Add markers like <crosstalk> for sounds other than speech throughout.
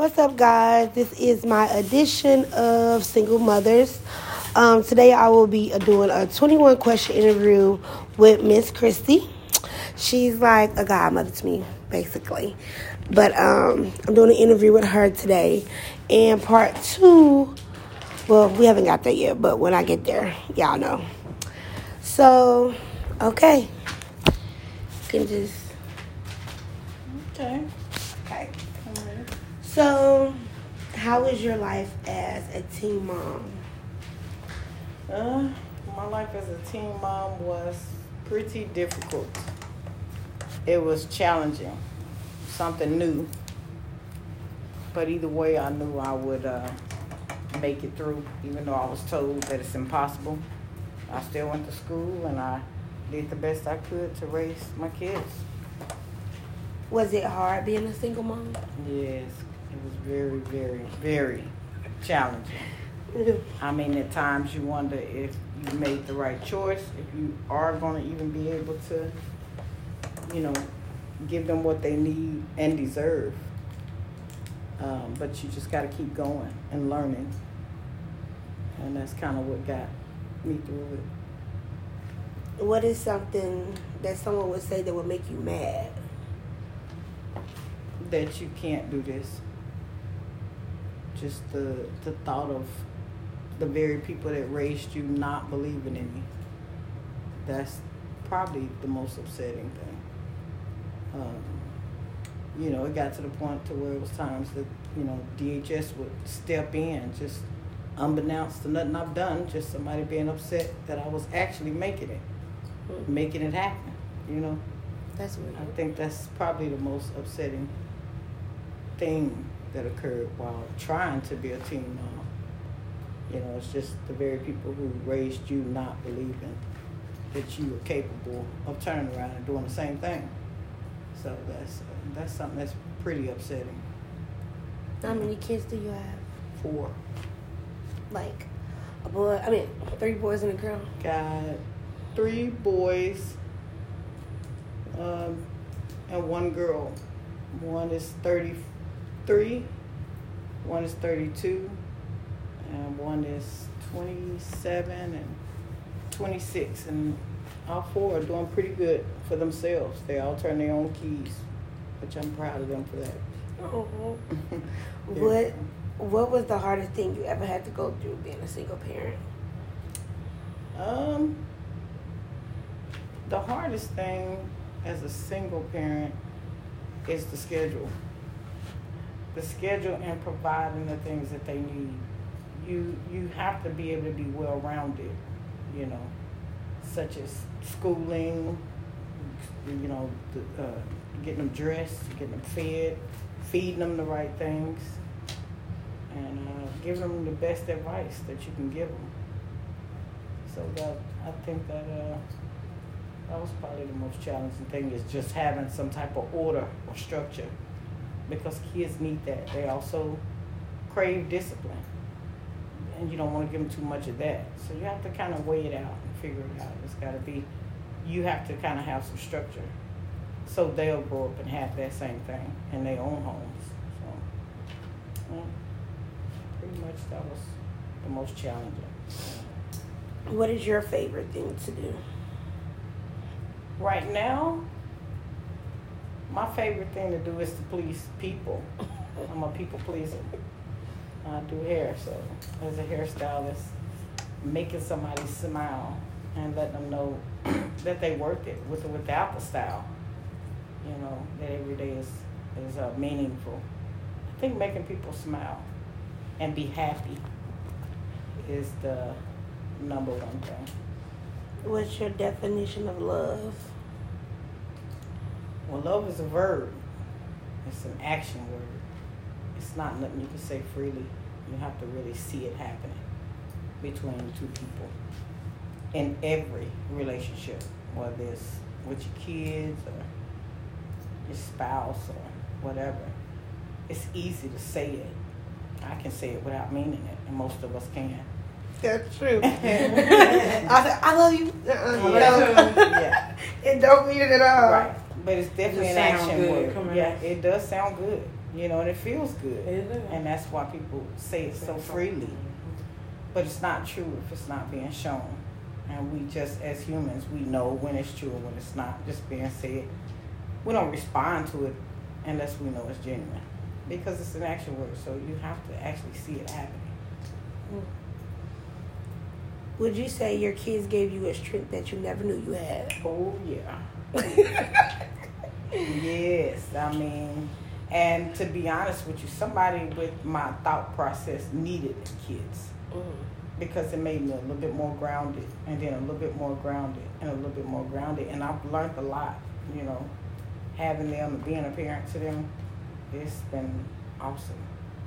What's up, guys? This is my edition of Single Mothers. Um, today, I will be doing a 21 question interview with Miss Christy. She's like a godmother to me, basically. But um, I'm doing an interview with her today. And part two, well, we haven't got there yet, but when I get there, y'all know. So, okay. You can just. Okay. So, how is your life as a teen mom? Uh, my life as a teen mom was pretty difficult. It was challenging, something new. But either way, I knew I would uh, make it through, even though I was told that it's impossible. I still went to school and I did the best I could to raise my kids. Was it hard being a single mom? Yes, it was very, very, very challenging. <laughs> I mean, at times you wonder if you made the right choice, if you are going to even be able to, you know, give them what they need and deserve. Um, but you just got to keep going and learning. And that's kind of what got me through it. What is something that someone would say that would make you mad? That you can't do this. Just the the thought of the very people that raised you not believing in me. That's probably the most upsetting thing. Um, you know, it got to the point to where it was times that you know DHS would step in, just unbeknownst to nothing I've done, just somebody being upset that I was actually making it, Hmm. making it happen. You know, That's weird. I think that's probably the most upsetting thing that occurred while trying to be a teen mom. You know, it's just the very people who raised you not believing that you were capable of turning around and doing the same thing. So that's that's something that's pretty upsetting. How many kids do you have? Four Like a boy, I mean, three boys and a girl. got three boys um, and one girl. One is thirty three, one is thirty two, and one is twenty seven and twenty six and all four are doing pretty good for themselves. They all turn their own keys, which I'm proud of them for that. Oh. <laughs> Yeah. What What was the hardest thing you ever had to go through being a single parent? Um, the hardest thing as a single parent is the schedule. The schedule and providing the things that they need. You you have to be able to be well rounded, you know, such as schooling, you know, the, uh, getting them dressed, getting them fed, feeding them the right things, and uh, giving them the best advice that you can give them. So that I think that uh, that was probably the most challenging thing is just having some type of order or structure, because kids need that. They also crave discipline, and you don't want to give them too much of that. So you have to kind of weigh it out and figure it out. It's got to be. You have to kind of have some structure, so they'll grow up and have that same thing in their own homes. So, well, pretty much that was the most challenging. What is your favorite thing to do? Right now, my favorite thing to do is to please people. I'm a people pleaser. I do hair, so as a hairstylist, making somebody smile and letting them know <clears throat> that they worth it with or without the style. You know that every day is is uh, meaningful. I think making people smile and be happy is the number one thing. What's your definition of love? Well, love is a verb. It's an action word. It's not nothing you can say freely. You have to really see it happening between two people in every relationship, whether it's with your kids or your spouse or whatever. It's easy to say it. I can say it without meaning it, and most of us can. That's true. <laughs> I said, I love you. Uh-uh, Yeah. <laughs> no. yeah. It don't mean it at all. Right. But it's definitely It an action good word. Yeah, out. it does sound good. You know, and it feels good. It is. And that's why people say it so freely. But it's not true if it's not being shown. And we just, as humans, we know when it's true and when it's not just being said. We don't respond to it unless we know it's genuine. Because it's an action word, so you have to actually see it happening. Would you say your kids gave you a strength that you never knew you had? Oh, yeah. <laughs> yes, I mean, and to be honest with you, somebody with my thought process needed kids mm. because it made me a little bit more grounded, and then a little bit more grounded, and a little bit more grounded, and I've learned a lot. You know, having them and being a parent to them, it's been awesome.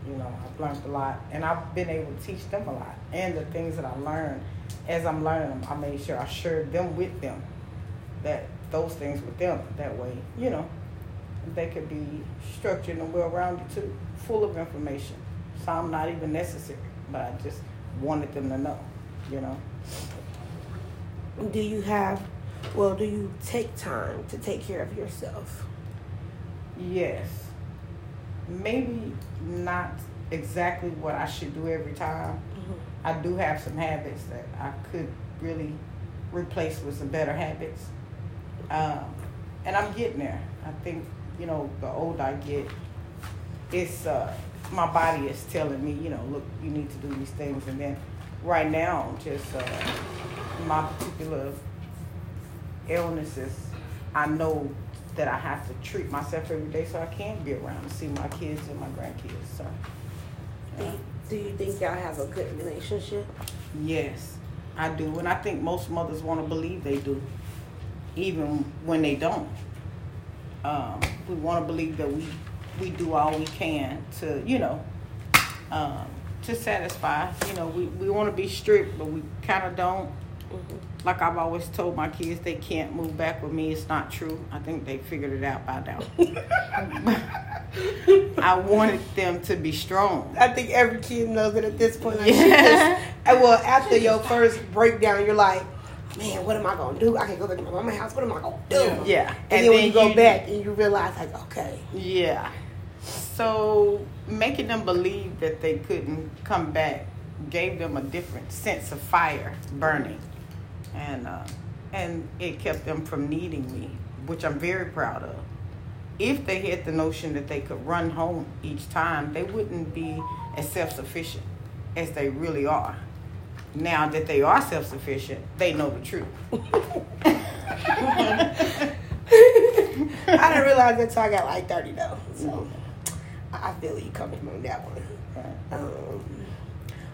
You know, I've learned a lot, and I've been able to teach them a lot, and the things that I learned as I'm learning them, I made sure I shared them with them, that those things with them. That way, you know, they could be structured and well rounded too, full of information. Some not even necessary, but I just wanted them to know, you know. Do you have, well, do you take time to take care of yourself? Yes. Maybe not exactly what I should do every time. Mm-hmm. I do have some habits that I could really replace with some better habits. Um, and I'm getting there. I think, you know, the older I get, it's uh, my body is telling me, you know, look, you need to do these things. And then right now, just uh, my particular illnesses, I know that I have to treat myself every day so I can be around and see my kids and my grandkids. So, Do, you, do you think y'all have a good relationship? yes, I do. And I think most mothers want to believe they do, even when they don't. Um, we want to believe that we, we do all we can to, you know, um, to satisfy. You know, we, we want to be strict, but we kind of don't. Like I've always told my kids, they can't move back with me. It's not true. I think they figured it out by now. <laughs> <laughs> I wanted them to be strong. I think every kid knows it at this point. Like, Yeah. <laughs> just- well, after your first breakdown, you're like, man, what am I gonna do? I can't go back to my mama's house. What am I gonna do? Yeah. And, then, when you go back and you realize, like, okay, Yeah. So making them believe that they couldn't come back gave them a different sense of fire burning, and uh, and it kept them from needing me, which I'm very proud of. If they had the notion that they could run home each time, they wouldn't be as self sufficient as they really are. Now that they are self sufficient, they know the truth. I didn't realize that till I got like 30 though. So I I feel you coming from on that one. Um,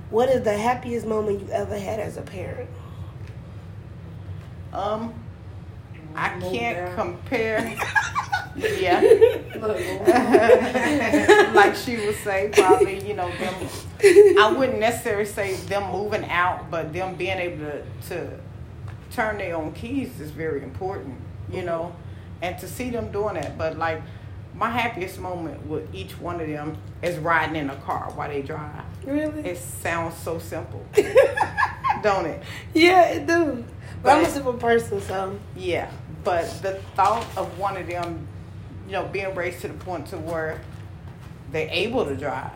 what is the happiest moment you ever had as a parent? Um, I can't compare. <laughs> yeah. <laughs> Like <laughs> she would say, probably, you know, them. I wouldn't necessarily say them moving out, but them being able to, to turn their own keys is very important, you know, and to see them doing that. But like, my happiest moment with each one of them is riding in a car while they drive. Really? It sounds so simple, <laughs> don't it? yeah, it do. But I'm a But- simple person, so Yeah, but the thought of one of them, you know, being raised to the point to where they're able to drive,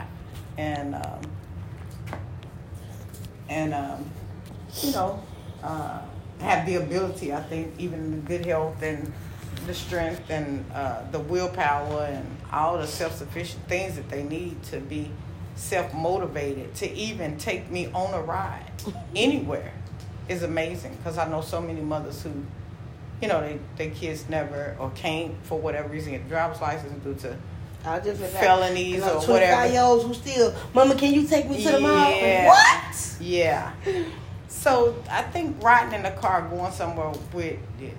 and um, and um, you know, uh, have the ability. I think even the good health and the strength and uh, the willpower and all the self sufficient things that they need to be self motivated to even take me on a ride <laughs> anywhere is amazing because I know so many mothers who, you know, they their kids never or can't for whatever reason get a driver's license due to I just Felonies you know, or 25 whatever. year olds who still, Mama, can you take me to the mall? Like, what? Yeah. So I think riding in the car, going somewhere with,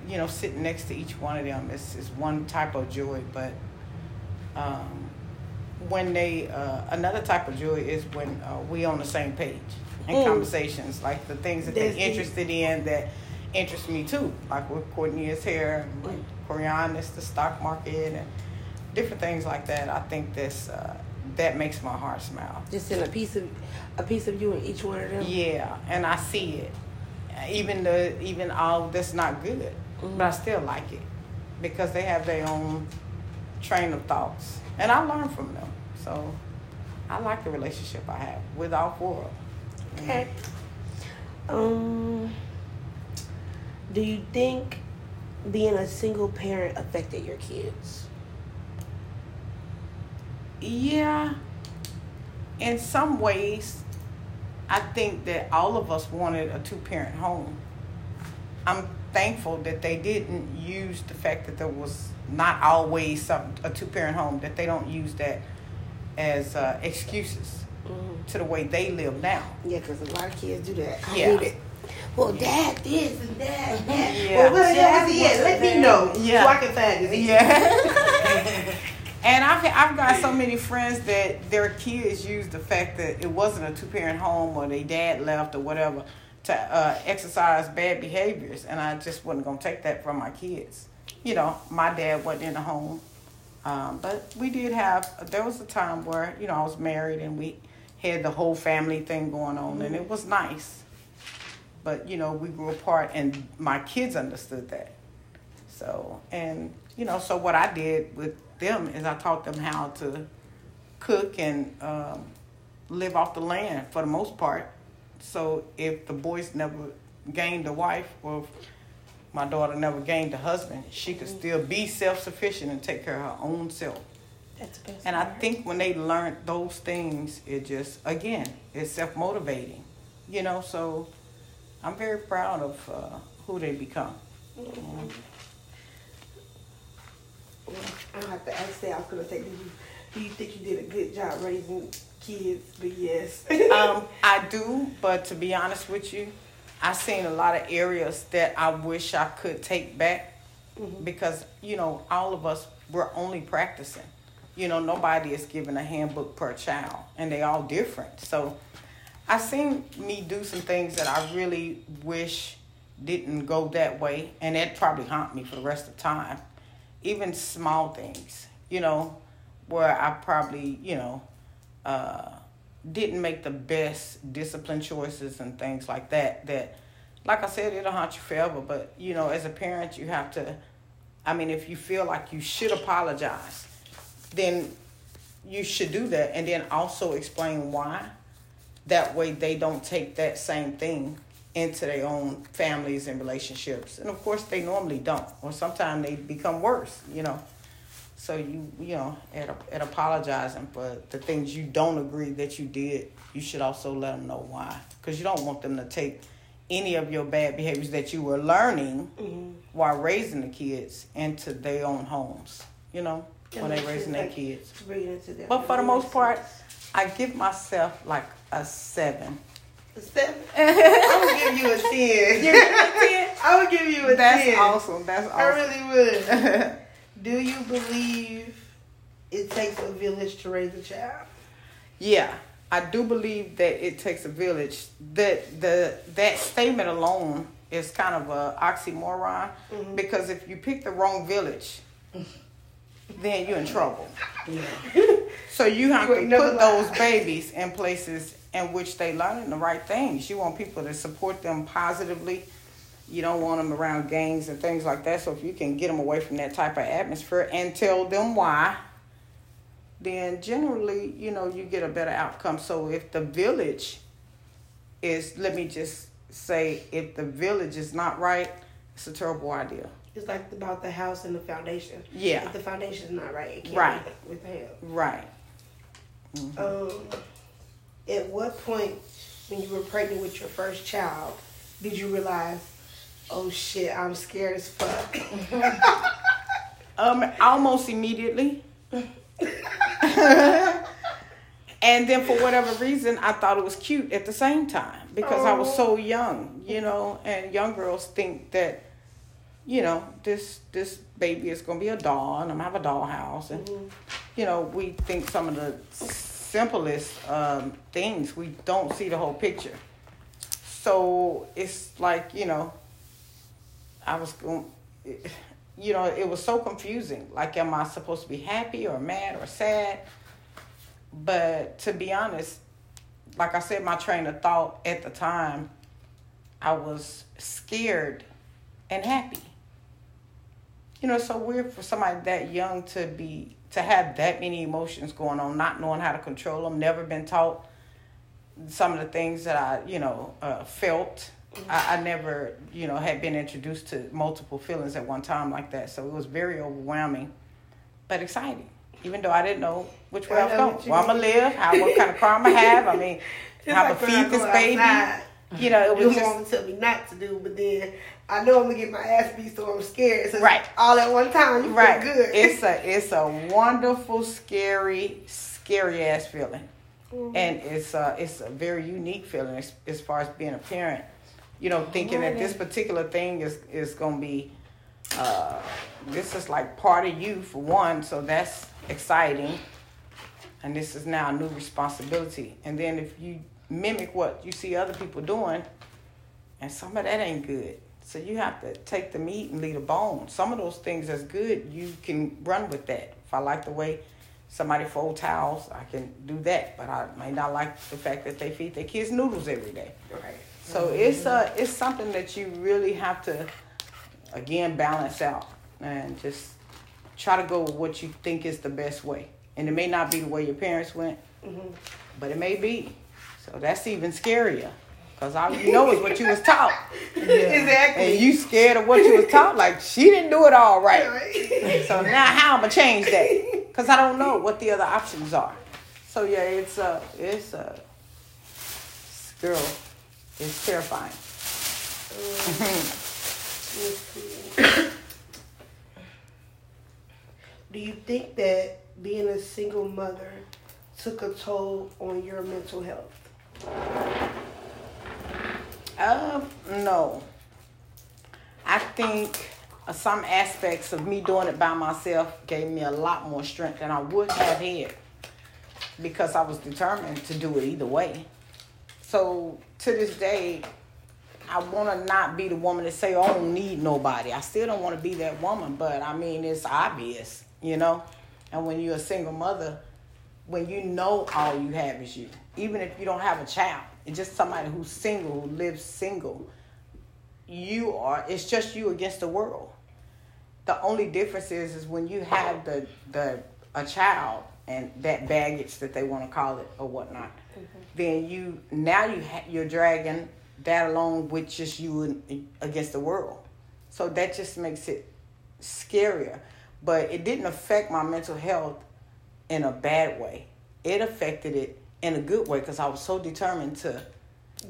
you know, sitting next to each one of them is, is one type of joy. But um, when they, uh, another type of joy is when uh, we on the same page in Mm. conversations, like the things that they're That's interested in that interest me too. Like with Courtney's hair, and like Corian, it's the stock market and different things like that. I think that's, uh, that makes my heart smile. Just in a piece of a piece of you in each one of them. Yeah, and I see it. Even the even all that's not good, but I still like it because they have their own train of thoughts, and I learn from them. So I like the relationship I have with all four. Okay. Um. Do you think being a single parent affected your kids? Yeah. In some ways, I think that all of us wanted a two parent home. I'm thankful that they didn't use the fact that there was not always some, a two parent home, that they don't use that as uh, excuses mm-hmm. to the way they live now. Yeah, because a lot of kids do that. I yeah. Well, dad this and dad that. Yeah. Well, where dad is Let me know yeah. so I can find. Yeah. <laughs> and I've I've got so many friends that their kids use the fact that it wasn't a two parent home or their dad left or whatever to uh, exercise bad behaviors, and I just wasn't gonna take that from my kids. You know, my dad wasn't in the home, um, but we did have. There was a time where you know I was married and we had the whole family thing going on, and it was nice. But you know, we grew apart, and my kids understood that. So, and you know, so what I did with them is I taught them how to cook and um, live off the land for the most part. So if the boys never gained a wife or my daughter never gained a husband, she could mm-hmm. still be self sufficient and take care of her own self. That's best and I think when they learned those things, it just again it's self motivating, you know. So I'm very proud of uh, who they become. Mm-hmm. Well, I don't have to ask that. I was gonna say, do you, do you think you did a good job raising kids? But yes, <laughs> um, I do. But to be honest with you, I've seen a lot of areas that I wish I could take back mm-hmm. because you know all of us we're only practicing. You know, nobody is given a handbook per child, and they all different. So, I seen me do some things that I really wish didn't go that way, and that probably haunt me for the rest of time. Even small things, you know, where I probably, you know, uh, didn't make the best discipline choices and things like that that like I said, it'll haunt you forever. But you know, as a parent, you have to. I mean, if you feel like you should apologize, then you should do that, and then also explain why. That way, they don't take that same thing into their own families and relationships, and of course, they normally don't, or sometimes they become worse. You know. So you you know at at apologizing for the things you don't agree that you did, you should also let them know why, because you don't want them to take any of your bad behaviors that you were learning mm-hmm. while raising the kids into their own homes. You know, when they're raising their kids. But for the most part, I give myself like a seven. Seven? <laughs> I would give you a ten. A ten? <laughs> I would give you a That's ten. awesome. That's awesome. I really would. <laughs> Do you believe it takes a village to raise a child? Yeah, I do believe that it takes a village. That the that statement alone is kind of a oxymoron mm-hmm. because if you pick the wrong village, then you're in trouble. Yeah. so you have you to put those babies in places in which they learn the right things. You want people to support them positively you don't want them around gangs and things like that. So if you can get them away from that type of atmosphere and tell them why, then generally, you know, you get a better outcome. So if the village is, let me just say, if the village is not right, it's a terrible idea. It's like about the house and the foundation. Yeah. If the foundation is not right, it can't right. with the help. Right. Mm-hmm. Um, at what point, when you were pregnant with your first child, did you realize oh shit, I'm scared as fuck. <laughs> um, almost immediately. <laughs> and then for whatever reason, I thought it was cute at the same time because oh. I was so young, you know, and young girls think that, you know, this this baby is gonna be a doll and I'm gonna have a dollhouse and mm-hmm. you know, we think some of the simplest um, things, we don't see the whole picture. So it's like, you know, I was going, you know, it was so confusing. Like, am I supposed to be happy or mad or sad? But to be honest, like I said, my train of thought at the time, I was scared and happy. you know, so weird for somebody that young to be to have that many emotions going on, not knowing how to control them, never been taught some of the things that I, you know, uh, felt. I, I never, you know, had been introduced to multiple feelings at one time like that. So it was very overwhelming, but exciting. Even though I didn't know which way I, was going, where I'm gonna live, how what kind of car I'm gonna have. I mean, <laughs> how like to feed this baby. Outside, you know, it was you just tell me not to do, but then I know I'm gonna get my ass beat, so I'm scared. So right, all at one time, you right. feel good. It's a it's a wonderful, scary, scary ass feeling. Mm-hmm. And it's a, it's a very unique feeling as, as far as being a parent. You know, thinking that this particular thing is, is going to be, uh, this is like part of you for one, so that's exciting. And this is now a new responsibility. And then if you mimic what you see other people doing, and some of that ain't good. So you have to take the meat and leave the bone. Some of those things that's good, you can run with that. If I like the way somebody fold towels, I can do that. But I may not like the fact that they feed their kids noodles every day. Right. So mm-hmm. it's a it's something that you really have to again balance out and just try to go with what you think is the best way. And it may not be the way your parents went, mm-hmm. but it may be. So that's even scarier. Cause all you know is what you was taught. Yeah. Exactly. And you scared of what you was taught. Like she didn't do it all right. right. so now how I'm gonna change that? because I don't know what the other options are. So yeah, it's a it's uh, a girl. It's terrifying. <coughs> Do you think that being a single mother took a toll on your mental health? Uh, no. I think some aspects of me doing it by myself gave me a lot more strength than I would have had because I was determined to do it either way. So to this day, I want to not be the woman that say, oh, I don't need nobody. I still don't want to be that woman, but I mean, it's obvious, you know? And when you're a single mother, when you know all you have is you, even if you don't have a child, it's just somebody who's single, who lives single, you are, it's just you against the world the only difference is is when you have the the a child and that baggage that they want to call it or whatnot, mm-hmm. then you now you ha- you're dragging that along with just you against the world. So that just makes it scarier. But it didn't affect my mental health in a bad way. It affected it in a good way because I was so determined to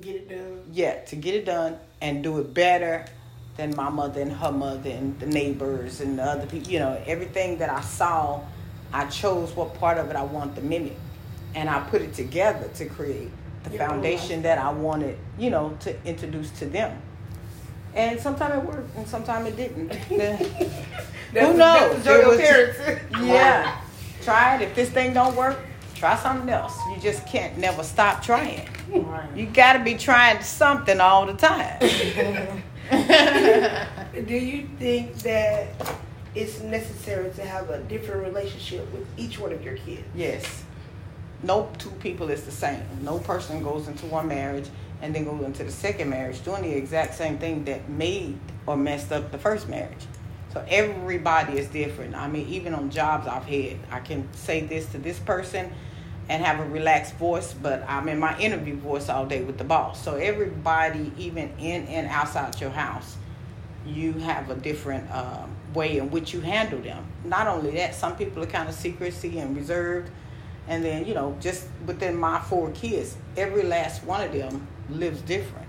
get it done. Yeah, to get it done and do it better than my mother and her mother and the neighbors and the other people. You know, everything that I saw, I chose what part of it I wanted to mimic. And I put it together to create the foundation that I wanted, you know, to introduce to them. And sometimes it worked and sometimes it didn't. <laughs> Who knows? It was just, yeah. <laughs> Try it. If this thing don't work, try something else. You just can't never stop trying. Right. You got to be trying something all the time. <laughs> <laughs> Do you think that it's necessary to have a different relationship with each one of your kids? Yes. No two people is the same. No person goes into one marriage and then goes into the second marriage doing the exact same thing that made or messed up the first marriage. So everybody is different. I mean, even on jobs I've had, I can say this to this person and have a relaxed voice, but I'm in my interview voice all day with the boss. So everybody, even in and outside your house, you have a different um, way in which you handle them. Not only that, some people are kind of secrecy and reserved, and then you know, just within my four kids, every last one of them lives different.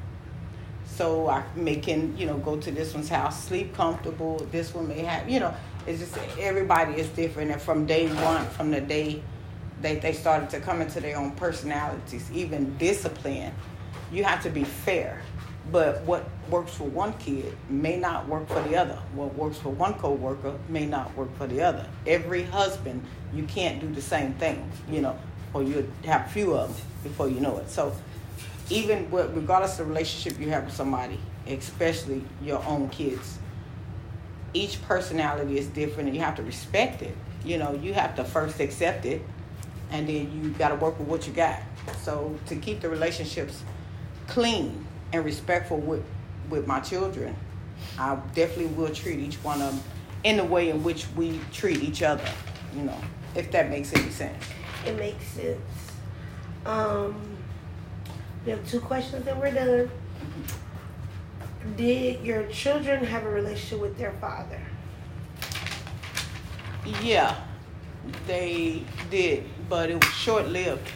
So I may you know go to this one's house, sleep comfortable. This one may have you know, it's just everybody is different, and from day one, from the day they, they started to come into their own personalities, even discipline. You have to be fair. But what works for one kid may not work for the other. What works for one coworker may not work for the other. Every husband, you can't do the same thing, you know, or you have few of them before you know it. So even with, regardless of the relationship you have with somebody, especially your own kids, each personality is different and you have to respect it. You know, you have to first accept it and then you got to work with what you got. So to keep the relationships clean and respectful with with my children, I definitely will treat each one of them in the way in which we treat each other. You know, if that makes any sense. It makes sense. Um, we have two questions and we're done. Did your children have a relationship with their father? Yeah, they did, but it was short lived.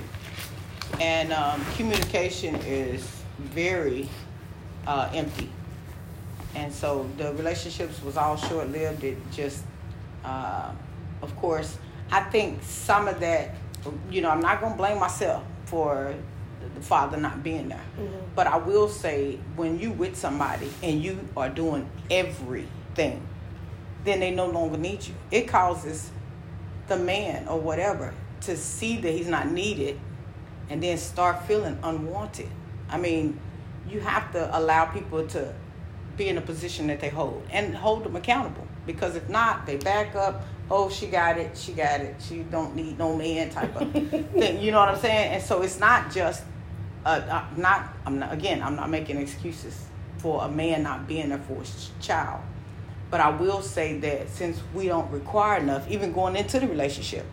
And um, communication is very uh, empty. And so the relationships was all short lived. It just, uh, of course, I think some of that, you know, I'm not going to blame myself for the father not being there. Mm-hmm. But I will say, when you with somebody and you are doing everything, then they no longer need you. It causes the man or whatever to see that he's not needed and then start feeling unwanted. I mean, you have to allow people to be in a position that they hold and hold them accountable because if not, they back up. Oh, she got it. She got it. She don't need no man type of <laughs> thing. You know what I'm saying? And so it's not just uh, not. I'm not again. I'm not making excuses for a man not being there for his child. But I will say that since we don't require enough, even going into the relationship,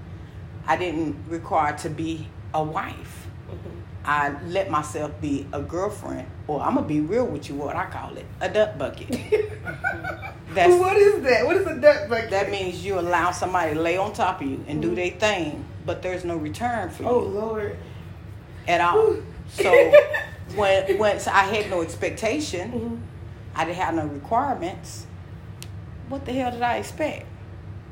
I didn't require to be a wife. Mm-hmm. I let myself be a girlfriend, or I'm gonna be real with you, what I call it, a duck bucket. That's <laughs> what is that? What is a duck bucket? That means you allow somebody to lay on top of you and mm-hmm. do their thing, but there's no return for oh, you. Oh Lord. At all. so <laughs> when once I had no expectation, mm-hmm. I didn't have no requirements what the hell did I expect?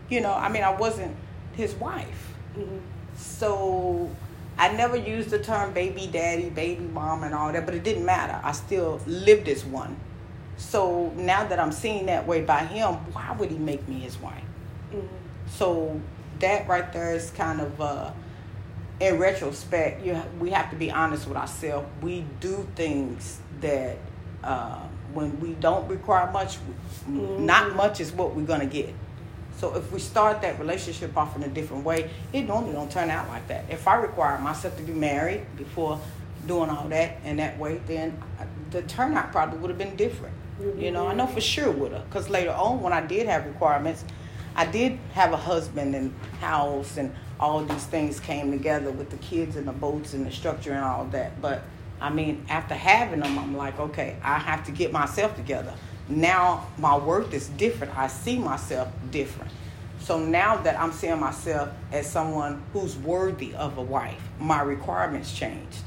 You know, I mean, I wasn't his wife. Mm-hmm. So I never used the term baby daddy, baby mom, and all that, but it didn't matter. I still lived as one. So now that I'm seeing that way by him, why would he make me his wife? Mm-hmm. So that right there is kind of, uh, in retrospect, you we have to be honest with ourselves. We do things that. Uh, when we don't require much, mm-hmm. not much is what we're gonna get. So if we start that relationship off in a different way, it normally don't turn out like that. If I require myself to be married before doing all that in that way, then the turnout probably would have been different. Mm-hmm. You know, I know for sure would have. Because later on, when I did have requirements, I did have a husband and house and all these things came together with the kids and the boats and the structure and all that. But I mean, after having them, I'm like, okay, I have to get myself together. Now my worth is different. I see myself different. So now that I'm seeing myself as someone who's worthy of a wife, my requirements changed.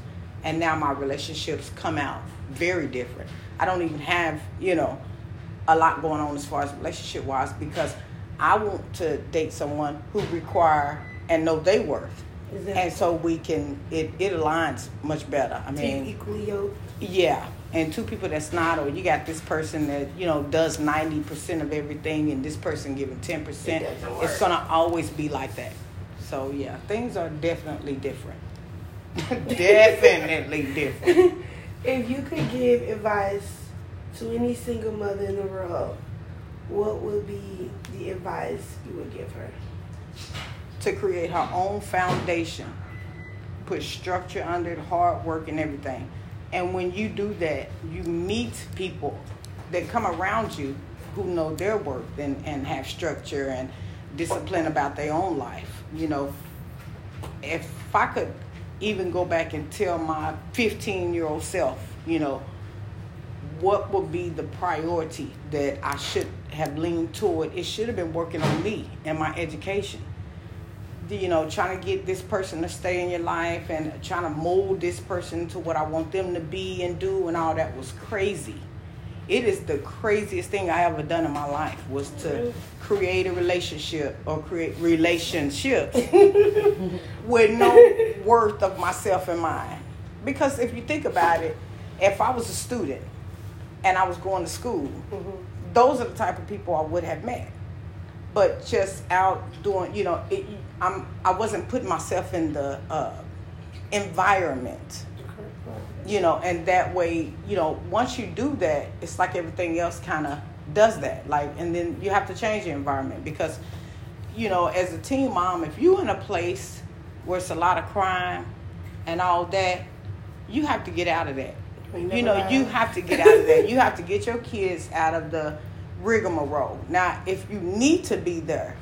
And now my relationships come out very different. I don't even have, you know, a lot going on as far as relationship wise because I want to date someone who require and know they worth and so we can it, it aligns much better. I mean, equally yoked. Yeah, and two people that's not, or you got this person that you know does ninety percent of everything, and this person giving ten percent. It it's gonna always be like that. So yeah, things are definitely different. <laughs> definitely different. <laughs> If you could give advice to any single mother in the world, what would be the advice you would give her? To create her own foundation, put structure under it, hard work, and everything. And when you do that, you meet people that come around you who know their worth and, and have structure and discipline about their own life. You know, if I could even go back and tell my 15 year old self, you know, what would be the priority that I should have leaned toward, it should have been working on me and my education you know, trying to get this person to stay in your life and trying to mold this person to what I want them to be and do and all that was crazy. It is the craziest thing I ever done in my life was to create a relationship or create relationships <laughs> with no worth of myself in mind. Because if you think about it, if I was a student and I was going to school, mm-hmm. those are the type of people I would have met but just out doing, you know, it, I'm I wasn't putting myself in the uh, environment, you know, and that way, you know, once you do that, it's like everything else kind of does that, like, and then you have to change the environment because, you know, as a teen mom, if you in a place where it's a lot of crime and all that, you have to get out of that. You know, you have to get out of that. You have to get your kids out of the rigmarole. Now, if you need to be there,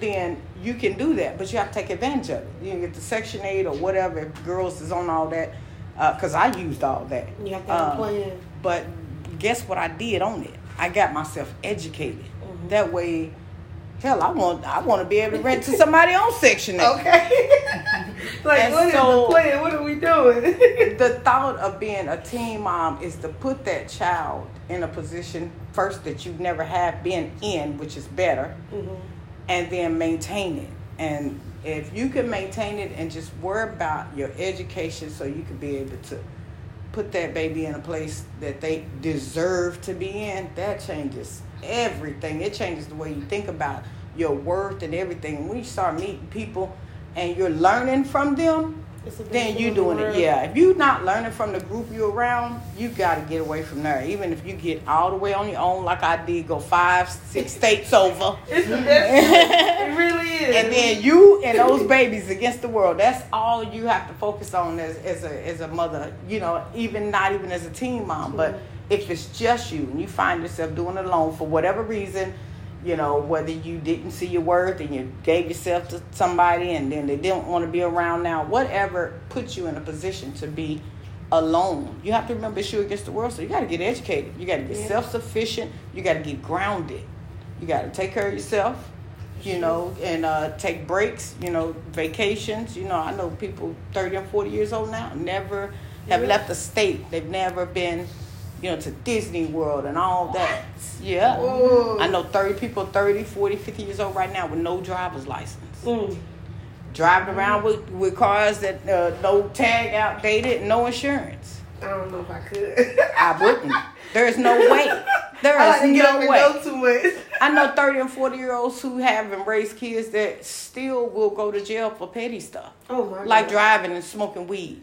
then you can do that, but you have to take advantage of it. You can get the Section 8 or whatever, if girls is on all that, because uh, I used all that. You have to have Um, plan. But guess what I did on it? I got myself educated. Mm-hmm. That way, hell, I want I want to be able to rent to somebody on Section 8. Okay. <laughs> like, And what is so- the plan? What are we doing? <laughs> the thought of being a teen mom is to put that child in a position first that you've never have been in, which is better, mm-hmm. and then maintain it. And if you can maintain it and just worry about your education so you can be able to put that baby in a place that they deserve to be in, that changes everything. It changes the way you think about your worth and everything. When you start meeting people and you're learning from them, It's the best then you're doing it. Yeah. If you're not learning from the group you're around, you got to get away from there. Even if you get all the way on your own, like I did, go five, six states over. <laughs> It's the best. it really is. And then you and those babies against the world. That's all you have to focus on as, as a as a mother. You know, even not even as a teen mom, but if it's just you and you find yourself doing it alone for whatever reason, you know, whether you didn't see your worth and you gave yourself to somebody and then they didn't want to be around now, whatever puts you in a position to be alone. You have to remember it's you against the world, so you got to get educated. You got to get Yeah. self sufficient. You got to get grounded. You got to take care of yourself you know, and uh, take breaks, you know, vacations. You know, I know people 30 and 40 years old now never have Yeah. left the state. They've never been, you know, to Disney World and all that. Yeah. Whoa. I know 30 people 30, 40, 50 years old right now with no driver's license. Mm. Driving around with, with cars that uh, no tag outdated, no insurance. I don't know if I could. I wouldn't. There's no way. There <laughs> I is like to get up no way. go too much. I know 30 and 40 year olds who have and raised kids that still will go to jail for petty stuff, Oh my like God. driving and smoking weed.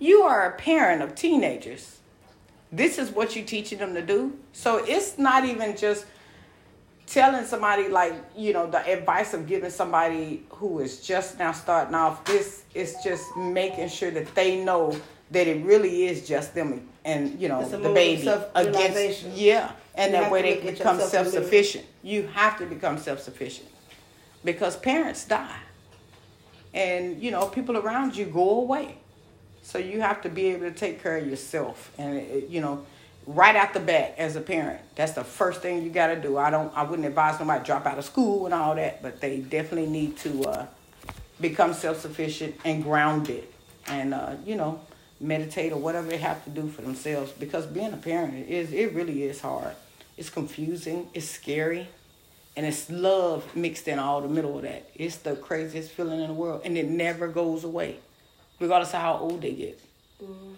You are a parent of teenagers. This is what you're teaching them to do. So it's not even just telling somebody, like, you know, the advice of giving somebody who is just now starting off. This is just making sure that they know that it really is just them and, you know, the baby against, yeah. And You that way they become self-sufficient You have to become self sufficient because parents die, and you know people around you go away. So you have to be able to take care of yourself, and it, you know, right out the bat as a parent, that's the first thing you got to do. I don't, I wouldn't advise nobody to drop out of school and all that, but they definitely need to uh, become self sufficient and grounded, and uh, you know, meditate or whatever they have to do for themselves. Because being a parent is, it really is hard. It's confusing. It's scary. And it's love mixed in all the middle of that. It's the craziest feeling in the world. And it never goes away, regardless of how old they get.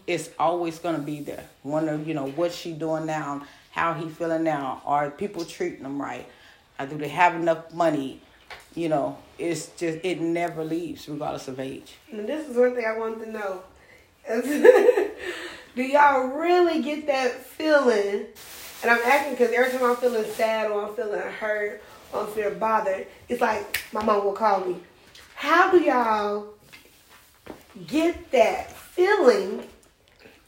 It's always going to be there. Wonder, you know, what's she doing now? How he feeling now? Are people treating them right? Uh, do they have enough money? You know, it's just, it never leaves, regardless of age. And this is one thing I wanted to know. <laughs> Do y'all really get that feeling? And I'm asking because every time I'm feeling sad or I'm feeling hurt or I'm feeling bothered, it's like my mom will call me. How do y'all get that feeling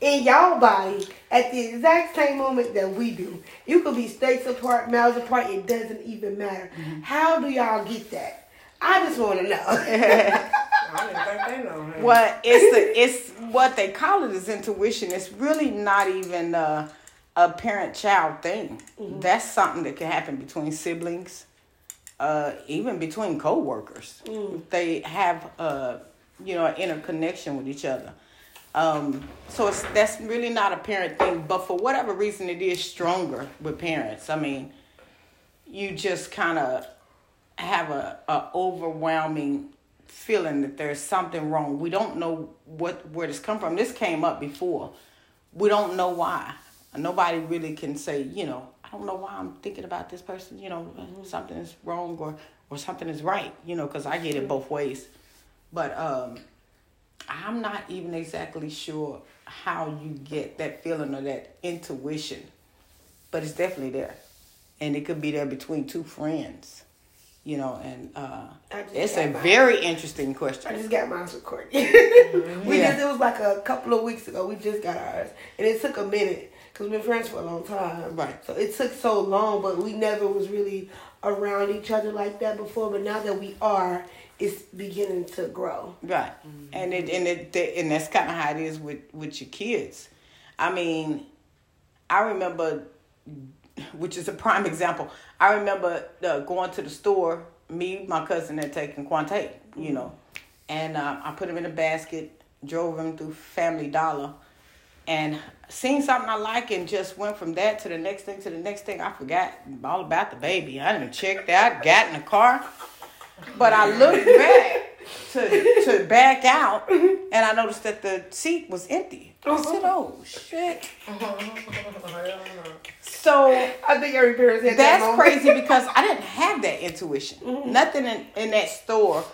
in y'all body at the exact same moment that we do? You could be states apart, miles apart, it doesn't even matter. How do y'all get that? I just want to know. <laughs> I didn't think they know. Well, it's the, it's what they call it is intuition. It's really not even a, a parent child thing. That's something that can happen between siblings, uh, even between coworkers. They have uh, you know an interconnection with each other. Um, so it's that's really not a parent thing. But for whatever reason, it is stronger with parents. I mean, you just kind of have a, a overwhelming feeling that there's something wrong. We don't know what where this come from. This came up before. We don't know why. Nobody really can say, you know, I don't know why I'm thinking about this person. You know, something is wrong or or something is right. You know, because I get it both ways. But um, I'm not even exactly sure how you get that feeling or that intuition, but it's definitely there, and it could be there between two friends, you know. And uh, it's a very interesting question. I just got mine recorded. <laughs> we Yeah. just it was like a couple of weeks ago. We just got ours, and it took a minute because we've been friends for a long time. Right. So it took so long, but we never was really around each other like that before. But now that we are, it's beginning to grow. Right, and it and it and that's kind of how it is with with your kids. I mean, I remember, which is a prime example. I remember uh, going to the store. Me, my cousin, had taken Quante, you know, and uh, I put him in a basket, drove him through Family Dollar, and seen something I like, and just went from that to the next thing to the next thing. I forgot all about the baby. I didn't check that. Got in the car. But I looked back to to back out, and I noticed that the seat was empty. I said, uh-huh. "Oh shit!" Uh-huh. So I think every parent had that that's crazy because I didn't have that intuition. Mm-hmm. Nothing in, in that store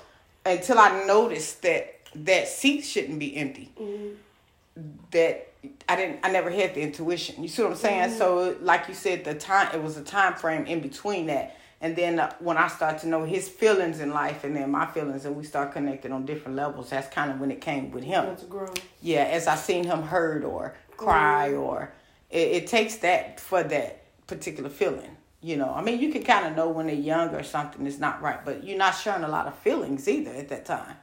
until I noticed that that seat shouldn't be empty. Mm-hmm. That I didn't. I never had the intuition. You see what I'm saying? Mm-hmm. So, like you said, the time it was a time frame in between that, and then uh, when I start to know his feelings in life, and then my feelings, and we start connecting on different levels. That's kind of when it came with him That's grown. yeah, as I seen him hurt or cry or it, it takes that for that particular feeling. You know, I mean, you can kind of know when they're young or something is not right, but you're not showing a lot of feelings either at that time.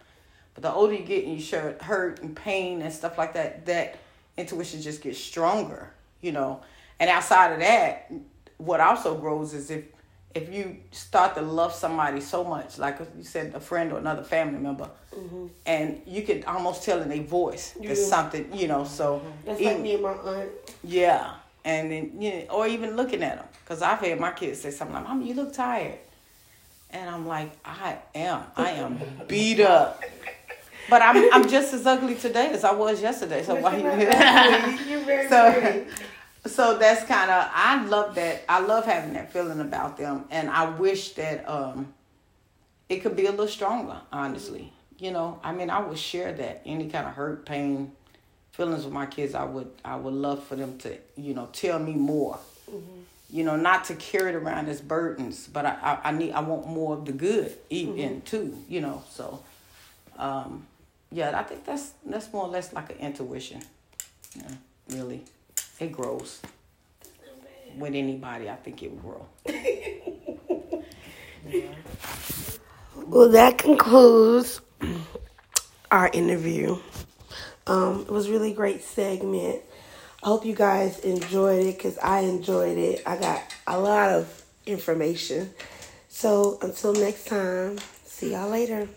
But the older you get and you show hurt and pain and stuff like that, that intuition just gets stronger, you know. And outside of that, what also grows is if if you start to love somebody so much, like you said, a friend or another family member, mm-hmm. and you can almost tell in their voice there's Yeah. something, you know. So mm-hmm. That's like me and my aunt. yeah, and then you know, or even looking at them, because I've had my kids say something like, "Mom, you look tired," and I'm like, "I am, I am beat up." But I'm I'm just as ugly today as I was yesterday. So why <laughs> You're very so pretty. So that's kind of I love that. I love having that feeling about them, and I wish that um it could be a little stronger. Honestly, you know, I mean, I would share that any kind of hurt, pain, feelings with my kids. I would I would love for them to you know tell me more. You know, not to carry it around as burdens, but I, I, I need I want more of the good even too. You know, so um, yeah, I think that's that's more or less like an intuition. Yeah, really, it grows with anybody. I think it will grow. <laughs> Well, that concludes our interview. Um, it was really great segment. I hope you guys enjoyed it because I enjoyed it. I got a lot of information. So until next time, see y'all later.